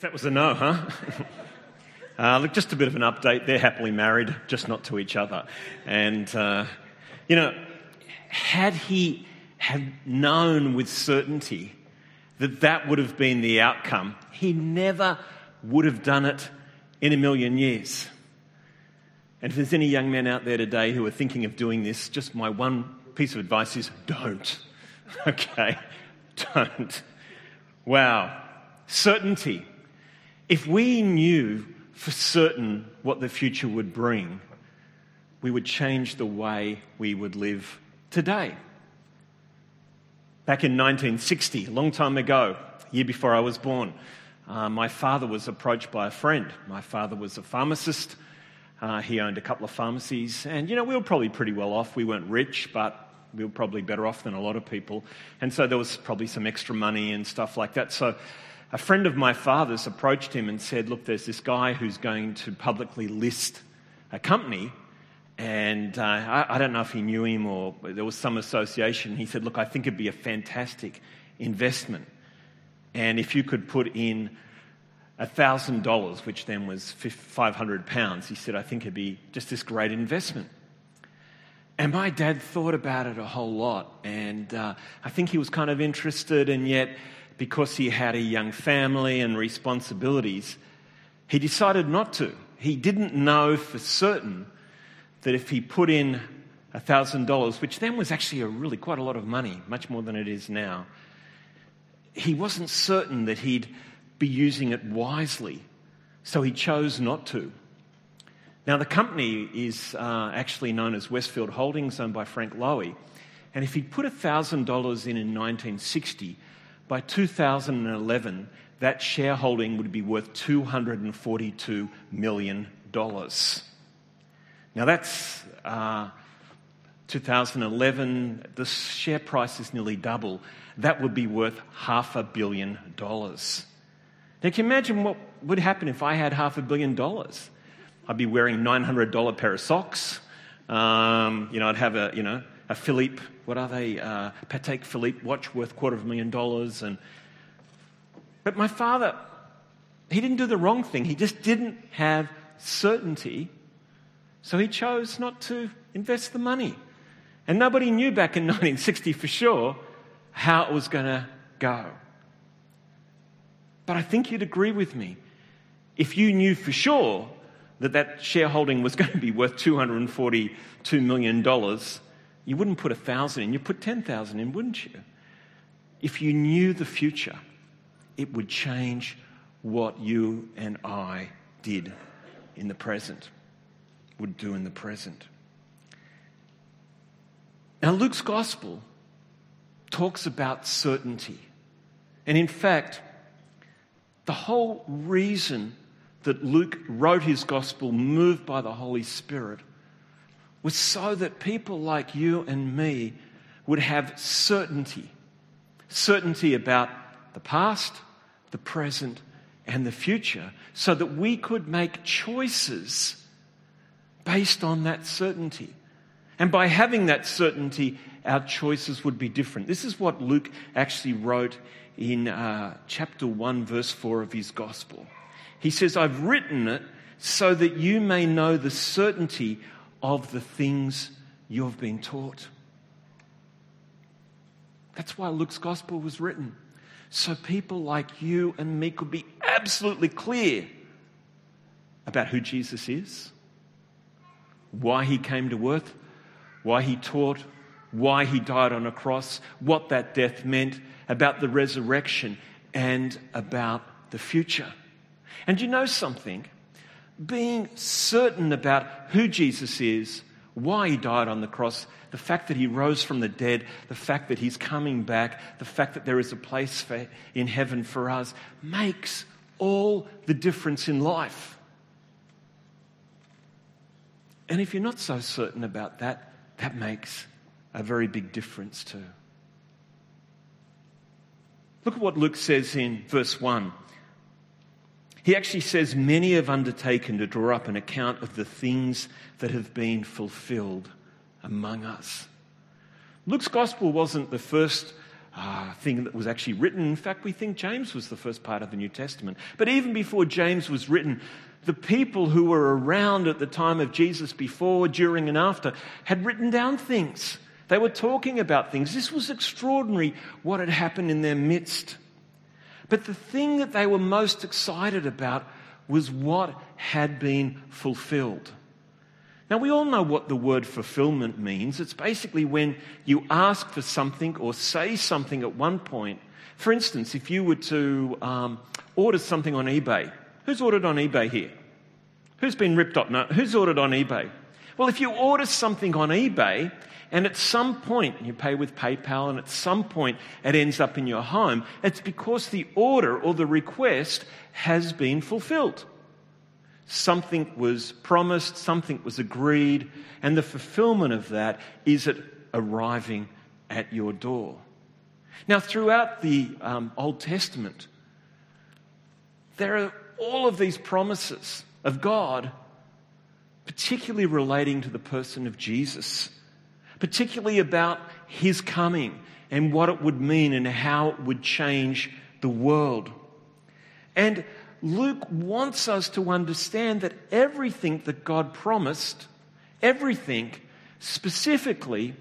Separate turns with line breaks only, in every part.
That was a no, huh? uh, look, just a bit of an update. They're happily married, just not to each other. And, uh, you know, had he have known with certainty that that would have been the outcome, he never would have done it in a million years. And if there's any young men out there today who are thinking of doing this, just my one piece of advice is don't. Okay? Don't. Wow. Certainty. If we knew for certain what the future would bring, we would change the way we would live today. Back in 1960, a long time ago, year before I was born, uh, my father was approached by a friend. My father was a pharmacist. Uh, he owned a couple of pharmacies, and you know, we were probably pretty well off. We weren't rich, but we were probably better off than a lot of people. And so there was probably some extra money and stuff like that. So a friend of my father's approached him and said, Look, there's this guy who's going to publicly list a company. And uh, I, I, don't know if he knew him or there was some association. He said, Look, I think it'd be a fantastic investment. And if you could put in $1,000, which then was 500 pounds, he said, I think it'd be just this great investment. And my dad thought about it a whole lot. And uh, I think he was kind of interested, and yet because he had a young family and responsibilities, he decided not to. He didn't know for certain that if he put in $1,000, which then was actually a really quite a lot of money, much more than it is now, he wasn't certain that he'd be using it wisely. So he chose not to. Now, the company is uh, actually known as Westfield Holdings, owned by Frank Lowy. And if he'd put $1,000 in in 1960, by 2011, that shareholding would be worth $242 million. Now, that's uh, 2011, the share price is nearly double. That would be worth half a billion dollars. Now, can you imagine what would happen if I had half a billion dollars? I'd be wearing $900 pair of socks. Um, you know, I'd have a, you know, Philippe, what are they? Uh, Patek Philippe watch worth quarter of a million dollars. And, but my father, he didn't do the wrong thing. He just didn't have certainty. So he chose not to invest the money. And nobody knew back in 1960 for sure how it was going to go. But I think you'd agree with me. If you knew for sure that that shareholding was going to be worth $242 million, you wouldn't put a thousand in, you'd put 10,000 in, wouldn't you? If you knew the future, it would change what you and I did in the present, would do in the present. Now, Luke's gospel talks about certainty. And in fact, the whole reason that Luke wrote his gospel, moved by the Holy Spirit, was so that people like you and me would have certainty certainty about the past, the present, and the future, so that we could make choices based on that certainty. And by having that certainty, our choices would be different. This is what Luke actually wrote in uh, chapter 1, verse 4 of his gospel. He says, I've written it so that you may know the certainty of the things you've been taught. That's why Luke's gospel was written. So people like you and me could be absolutely clear about who Jesus is, why he came to earth, why he taught, why he died on a cross, what that death meant, about the resurrection, and about the future. And you know something? Being certain about who Jesus is, why he died on the cross, the fact that he rose from the dead, the fact that he's coming back, the fact that there is a place for, in heaven for us, makes all the difference in life. And if you're not so certain about that, that makes a very big difference too. Look at what Luke says in verse 1. He actually says, Many have undertaken to draw up an account of the things that have been fulfilled among us. Luke's gospel wasn't the first uh, thing that was actually written. In fact, we think James was the first part of the New Testament. But even before James was written, the people who were around at the time of Jesus, before, during, and after, had written down things. They were talking about things. This was extraordinary what had happened in their midst. But the thing that they were most excited about was what had been fulfilled. Now, we all know what the word fulfillment means. It's basically when you ask for something or say something at one point. For instance, if you were to um, order something on eBay, who's ordered on eBay here? Who's been ripped off? No, who's ordered on eBay? Well, if you order something on eBay and at some point you pay with PayPal and at some point it ends up in your home, it's because the order or the request has been fulfilled. Something was promised, something was agreed, and the fulfillment of that is it arriving at your door. Now, throughout the um, Old Testament, there are all of these promises of God, particularly relating to the person of Jesus, particularly about his coming and what it would mean and how it would change the world. And Luke wants us to understand that everything that God promised, everything specifically,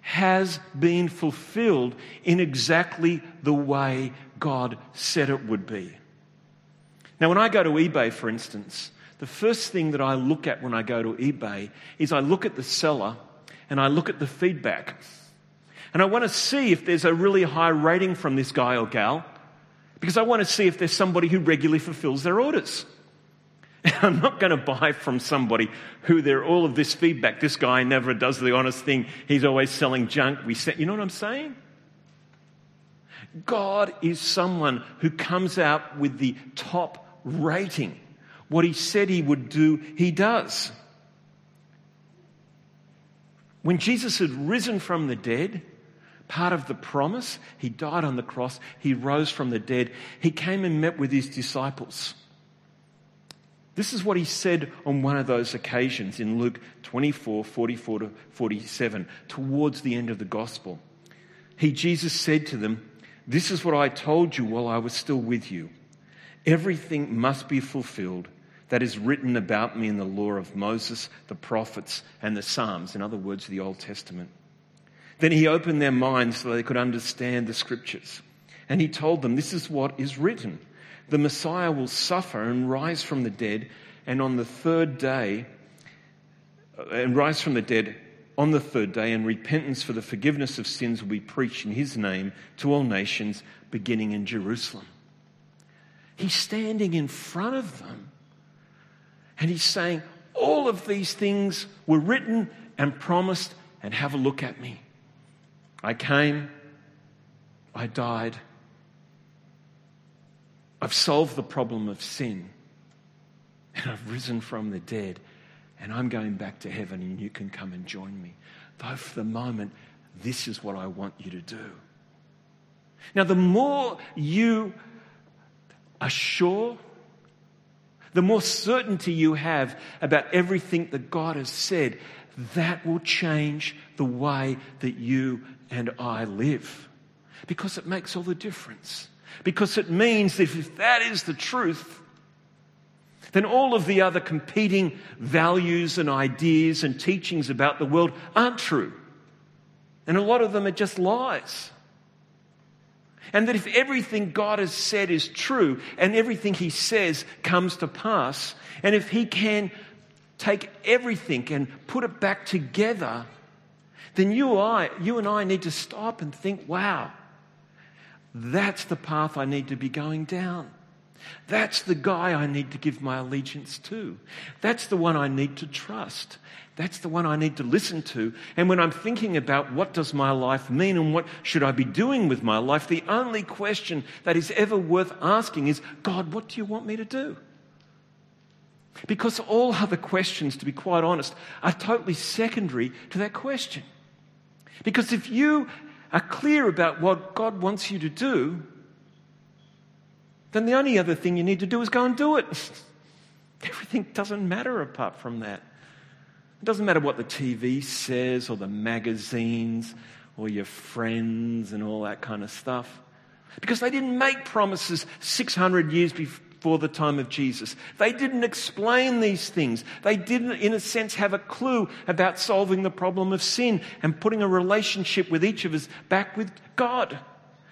has been fulfilled in exactly the way God said it would be. Now, when I go to eBay, for instance, the first thing that I look at when I go to eBay is I look at the seller and I look at the feedback. And I want to see if there's a really high rating from this guy or gal because I want to see if there's somebody who regularly fulfills their orders. I'm not going to buy from somebody who there all of this feedback. This guy never does the honest thing. He's always selling junk. We say, you know what I'm saying? God is someone who comes out with the top rating. What he said he would do, he does. When Jesus had risen from the dead, part of the promise. He died on the cross. He rose from the dead. He came and met with his disciples. This is what he said on one of those occasions in Luke 24 44 to 47, towards the end of the gospel. He, Jesus, said to them, This is what I told you while I was still with you. Everything must be fulfilled that is written about me in the law of Moses, the prophets, and the Psalms. In other words, the Old Testament. Then he opened their minds so they could understand the scriptures. And he told them, This is what is written the Messiah will suffer and rise from the dead, and on the third day, uh, and rise from the dead on the third day, and repentance for the forgiveness of sins will be preached in his name to all nations, beginning in Jerusalem. He's standing in front of them, and he's saying, All of these things were written and promised, and have a look at me. I came, I died, I've solved the problem of sin, and I've risen from the dead, and I'm going back to heaven, and you can come and join me. Though for the moment, this is what I want you to do. Now, the more you are sure, the more certainty you have about everything that God has said, that will change the way that you and I live. Because it makes all the difference. Because it means that if that is the truth, then all of the other competing values and ideas and teachings about the world aren't true. And a lot of them are just lies. And that if everything God has said is true and everything He says comes to pass, and if He can take everything and put it back together, then you, I, you and I need to stop and think, wow, that's the path I need to be going down. That's the guy I need to give my allegiance to. That's the one I need to trust. That's the one I need to listen to. And when I'm thinking about what does my life mean and what should I be doing with my life, the only question that is ever worth asking is, God, what do you want me to do? Because all other questions, to be quite honest, are totally secondary to that question. Because if you are clear about what God wants you to do, then the only other thing you need to do is go and do it. Everything doesn't matter apart from that. It doesn't matter what the TV says or the magazines or your friends and all that kind of stuff. Because they didn't make promises 600 years before the time of Jesus. They didn't explain these things. They didn't, in a sense, have a clue about solving the problem of sin and putting a relationship with each of us back with God.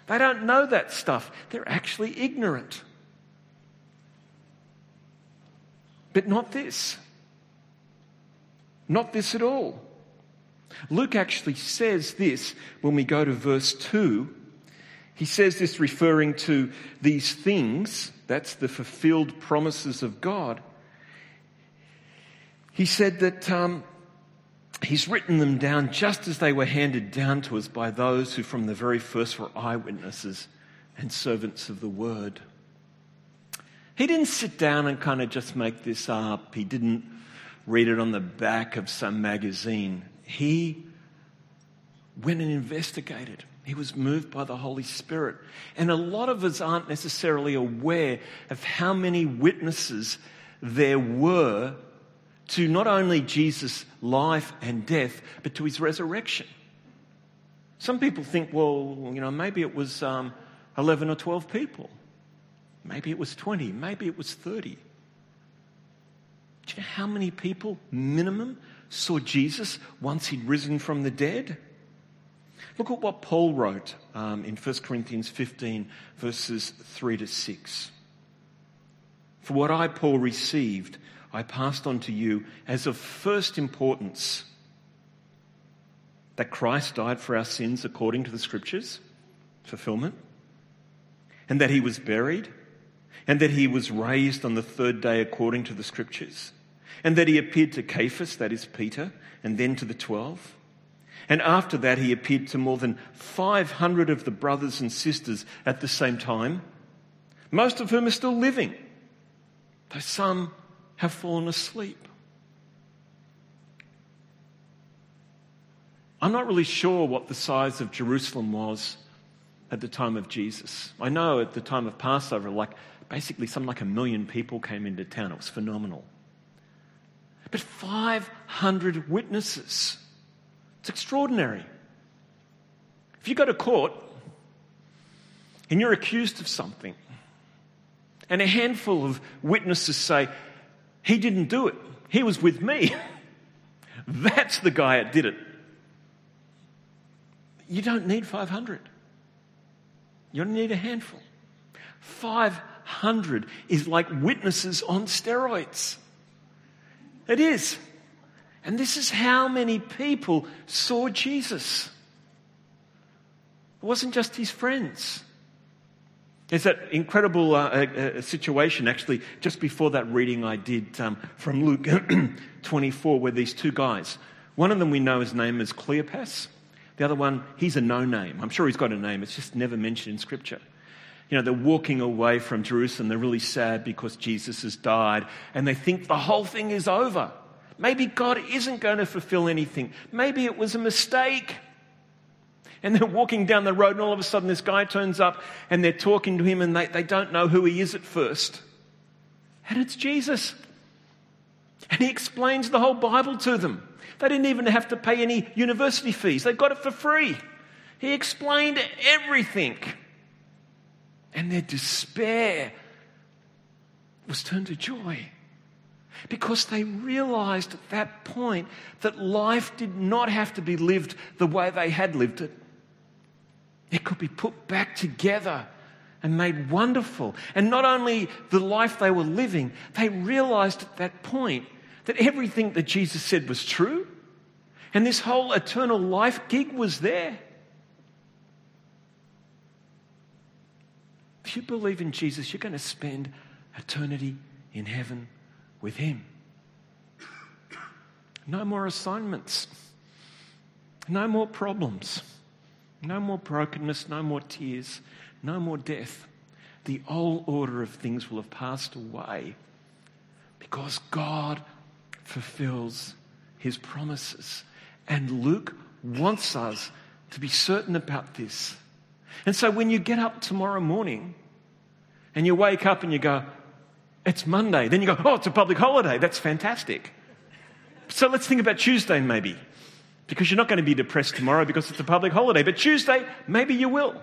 They don't know that stuff. They're actually ignorant. But not this. Not this at all. Luke actually says this when we go to verse 2. He says this referring to these things, that's the fulfilled promises of God. He said that um, he's written them down just as they were handed down to us by those who from the very first were eyewitnesses and servants of the word. He didn't sit down and kind of just make this up. He didn't read it on the back of some magazine. He went and investigated. He was moved by the Holy Spirit. And a lot of us aren't necessarily aware of how many witnesses there were to not only Jesus' life and death, but to his resurrection. Some people think, well, you know, maybe it was um, 11 or 12 people. Maybe it was 20. Maybe it was 30. Do you know how many people, minimum, saw Jesus once he'd risen from the dead? Look at what Paul wrote um, in 1 Corinthians 15, verses 3 to 6. For what I, Paul, received, I passed on to you as of first importance that Christ died for our sins according to the Scriptures, fulfillment, and that he was buried, and that he was raised on the third day according to the Scriptures, and that he appeared to Cephas, that is Peter, and then to the twelve. And after that, he appeared to more than 500 of the brothers and sisters at the same time, most of whom are still living, though some have fallen asleep. I'm not really sure what the size of Jerusalem was at the time of Jesus. I know at the time of Passover, like basically something like a million people came into town. It was phenomenal. But 500 witnesses. It's extraordinary. If you go to court and you're accused of something, and a handful of witnesses say, He didn't do it, he was with me. That's the guy that did it. You don't need 500. You only need a handful. 500 is like witnesses on steroids. It is. And this is how many people saw Jesus. It wasn't just his friends. There's that incredible uh, uh, uh situation, actually, just before that reading I did um, from Luke 24, where these two guys, one of them we know his name is Cleopas. The other one, he's a no name. I'm sure he's got a name, it's just never mentioned in Scripture. You know, they're walking away from Jerusalem. They're really sad because Jesus has died, and they think the whole thing is over. Maybe God isn't going to fulfill anything. Maybe it was a mistake. And they're walking down the road, and all of a sudden, this guy turns up and they're talking to him, and they, they don't know who he is at first. And it's Jesus. And he explains the whole Bible to them. They didn't even have to pay any university fees, they got it for free. He explained everything. And their despair was turned to joy because they realized at that point that life did not have to be lived the way they had lived it. It could be put back together and made wonderful. And not only the life they were living, they realized at that point that everything that Jesus said was true. And this whole eternal life gig was there. If you believe in Jesus, you're going to spend eternity in heaven with Him. No more assignments. No more problems. No more brokenness. No more tears. No more death. The old order of things will have passed away because God fulfills His promises. And Luke wants us to be certain about this. And so when you get up tomorrow morning and you wake up and you go, it's Monday. Then you go, oh, it's a public holiday. That's fantastic. So let's think about Tuesday maybe. Because you're not going to be depressed tomorrow because it's a public holiday. But Tuesday, maybe you will.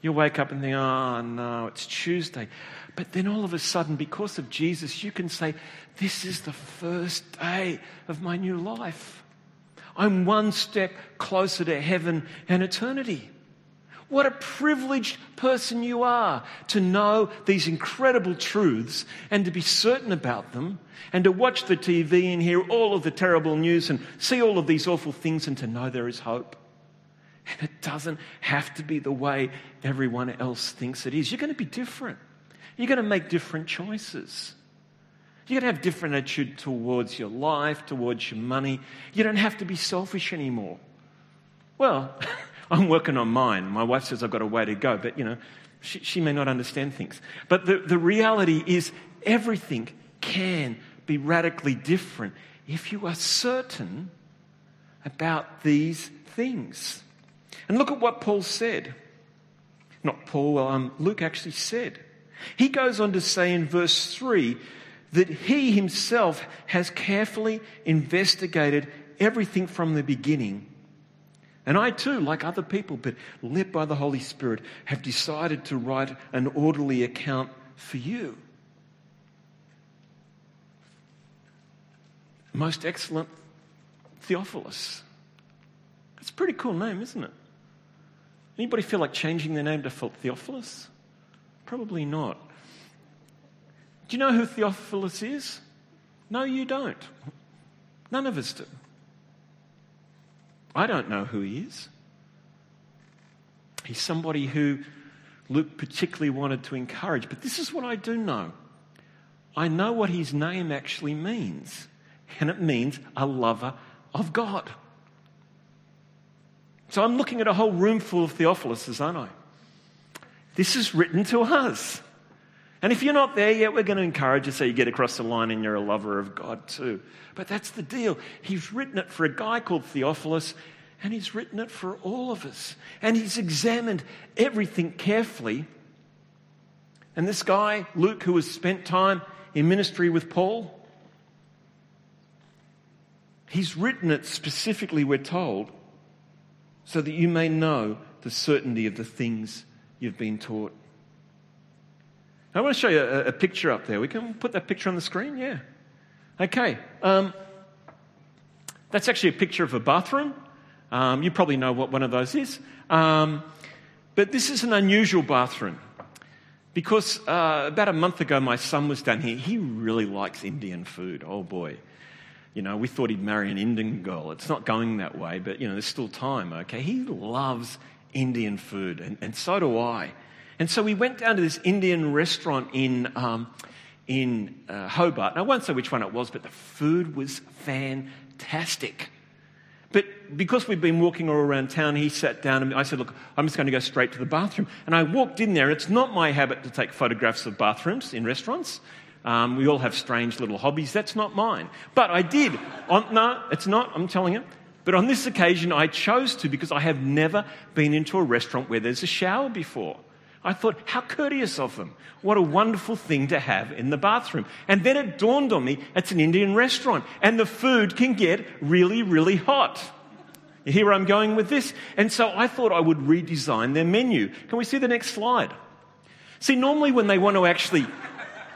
You'll wake up and think, oh no, it's Tuesday. But then all of a sudden, because of Jesus, you can say, this is the first day of my new life. I'm one step closer to heaven and eternity. What a privileged person you are to know these incredible truths and to be certain about them and to watch the TV and hear all of the terrible news and see all of these awful things and to know there is hope. And it doesn't have to be the way everyone else thinks it is. You're going to be different. You're going to make different choices. You're going to have different attitude towards your life, towards your money. You don't have to be selfish anymore. Well, I'm working on mine. My wife says I've got a way to go, but you know, she, she may not understand things. But the, the reality is everything can be radically different if you are certain about these things. And look at what Paul said. Not Paul, um, Luke actually said. He goes on to say in verse 3 that he himself has carefully investigated everything from the beginning. And I too, like other people, but led by the Holy Spirit, have decided to write an orderly account for you. Most excellent Theophilus. It's a pretty cool name, isn't it? Anybody feel like changing their name to Phil Theophilus? Probably not. Do you know who Theophilus is? No, you don't. None of us do. I don't know who he is. He's somebody who Luke particularly wanted to encourage. But this is what I do know I know what his name actually means, and it means a lover of God. So I'm looking at a whole room full of Theophiluses, aren't I? This is written to us. And if you're not there yet, we're going to encourage you so you get across the line and you're a lover of God too. But that's the deal. He's written it for a guy called Theophilus, and he's written it for all of us. And he's examined everything carefully. And this guy, Luke, who has spent time in ministry with Paul, he's written it specifically, we're told, so that you may know the certainty of the things you've been taught. I want to show you a, a picture up there. We can put that picture on the screen? Yeah. Okay. Um, that's actually a picture of a bathroom. Um, you probably know what one of those is. Um, but this is an unusual bathroom because uh, about a month ago, my son was down here. He really likes Indian food. Oh boy. You know, we thought he'd marry an Indian girl. It's not going that way, but, you know, there's still time, okay? He loves Indian food, and, and so do I. And so we went down to this Indian restaurant in, um, in uh, Hobart. And I won't say which one it was, but the food was fantastic. But because we'd been walking all around town, he sat down and I said, Look, I'm just going to go straight to the bathroom. And I walked in there. It's not my habit to take photographs of bathrooms in restaurants. Um, we all have strange little hobbies. That's not mine. But I did. On, no, it's not. I'm telling you. But on this occasion, I chose to because I have never been into a restaurant where there's a shower before. I thought, how courteous of them. What a wonderful thing to have in the bathroom. And then it dawned on me it's an Indian restaurant and the food can get really, really hot. You hear where I'm going with this? And so I thought I would redesign their menu. Can we see the next slide? See, normally when they want to actually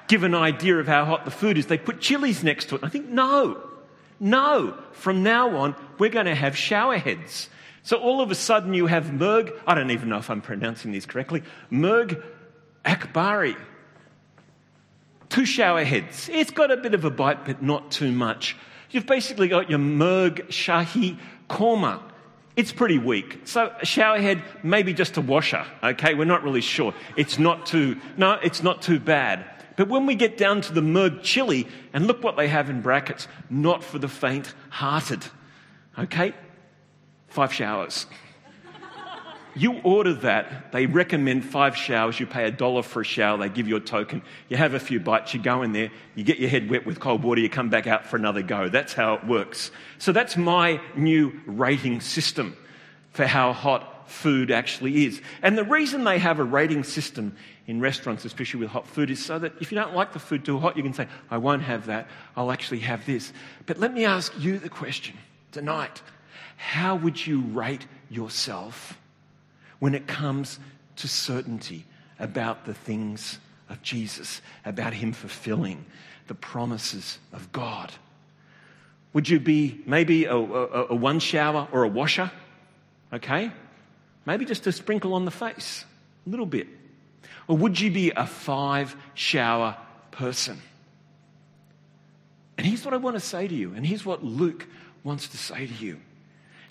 give an idea of how hot the food is, they put chilies next to it. I think, no, no. From now on, we're going to have shower heads. So all of a sudden you have Murgh, I don't even know if I'm pronouncing these correctly, Murgh Akbari. Two shower heads. It's got a bit of a bite, but not too much. You've basically got your Murgh Shahi Korma. It's pretty weak. So a shower head, maybe just a washer, okay? We're not really sure. It's not too, no, it's not too bad. But when we get down to the Murgh chili, and look what they have in brackets, not for the faint hearted. Okay? Five showers. You order that, they recommend five showers, you pay a dollar for a shower, they give you a token, you have a few bites, you go in there, you get your head wet with cold water, you come back out for another go. That's how it works. So that's my new rating system for how hot food actually is. And the reason they have a rating system in restaurants, especially with hot food, is so that if you don't like the food too hot, you can say, I won't have that, I'll actually have this. But let me ask you the question tonight how would you rate yourself when it comes to certainty about the things of Jesus, about Him fulfilling the promises of God? Would you be maybe a, a, a one shower or a washer? Okay? Maybe just a sprinkle on the face, a little bit. Or would you be a five shower person? And here's what I want to say to you, and here's what Luke wants to say to you.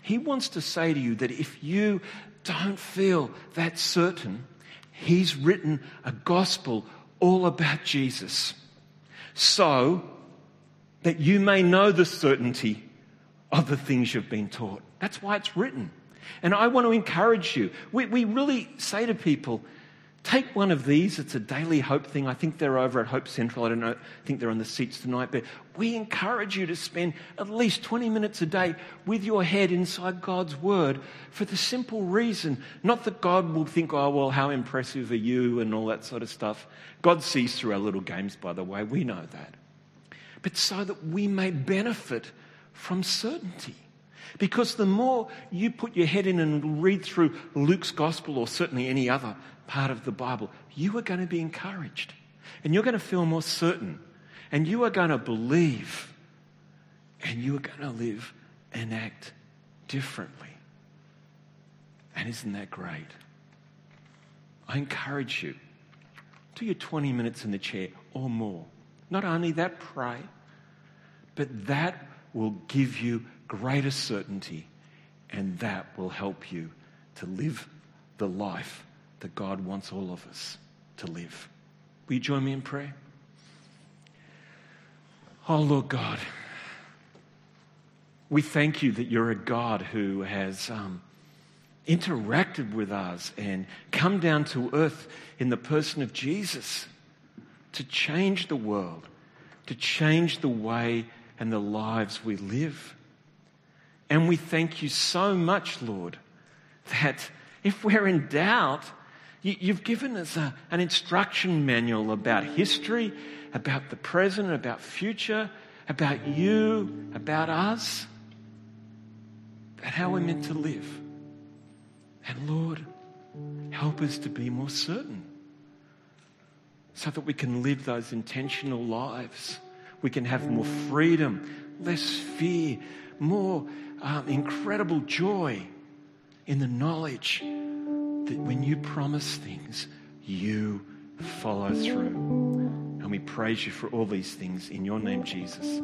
He wants to say to you that if you don't feel that certain, he's written a gospel all about Jesus. So that you may know the certainty of the things you've been taught. That's why it's written. And I want to encourage you. We, we really say to people, take one of these. It's a daily hope thing. I think they're over at Hope Central. I don't know. I think they're on the seats tonight. But we encourage you to spend at least 20 minutes a day with your head inside God's Word for the simple reason, not that God will think, oh, well, how impressive are you and all that sort of stuff. God sees through our little games, by the way. We know that. But so that we may benefit from certainty. Because the more you put your head in and read through Luke's gospel or certainly any other part of the Bible, you are going to be encouraged. And you're going to feel more certain. And you are going to believe. And you are going to live and act differently. And isn't that great? I encourage you do your 20 minutes in the chair or more. Not only that, pray, but that will give you greater certainty, and that will help you to live the life that God wants all of us to live. Will you join me in prayer? Oh, Lord God, we thank you that you're a God who has um, interacted with us and come down to earth in the person of Jesus to change the world, to change the way and the lives we live. And we thank you so much, Lord, that if we're in doubt, you, have given us a, an instruction manual about history, about the present, about future, about you, about us, about how we're meant to live. And Lord, help us to be more certain so that we can live those intentional lives. We can have more freedom, less fear, more um, incredible joy in the knowledge that when you promise things, you follow through. And we praise you for all these things in your name, Jesus.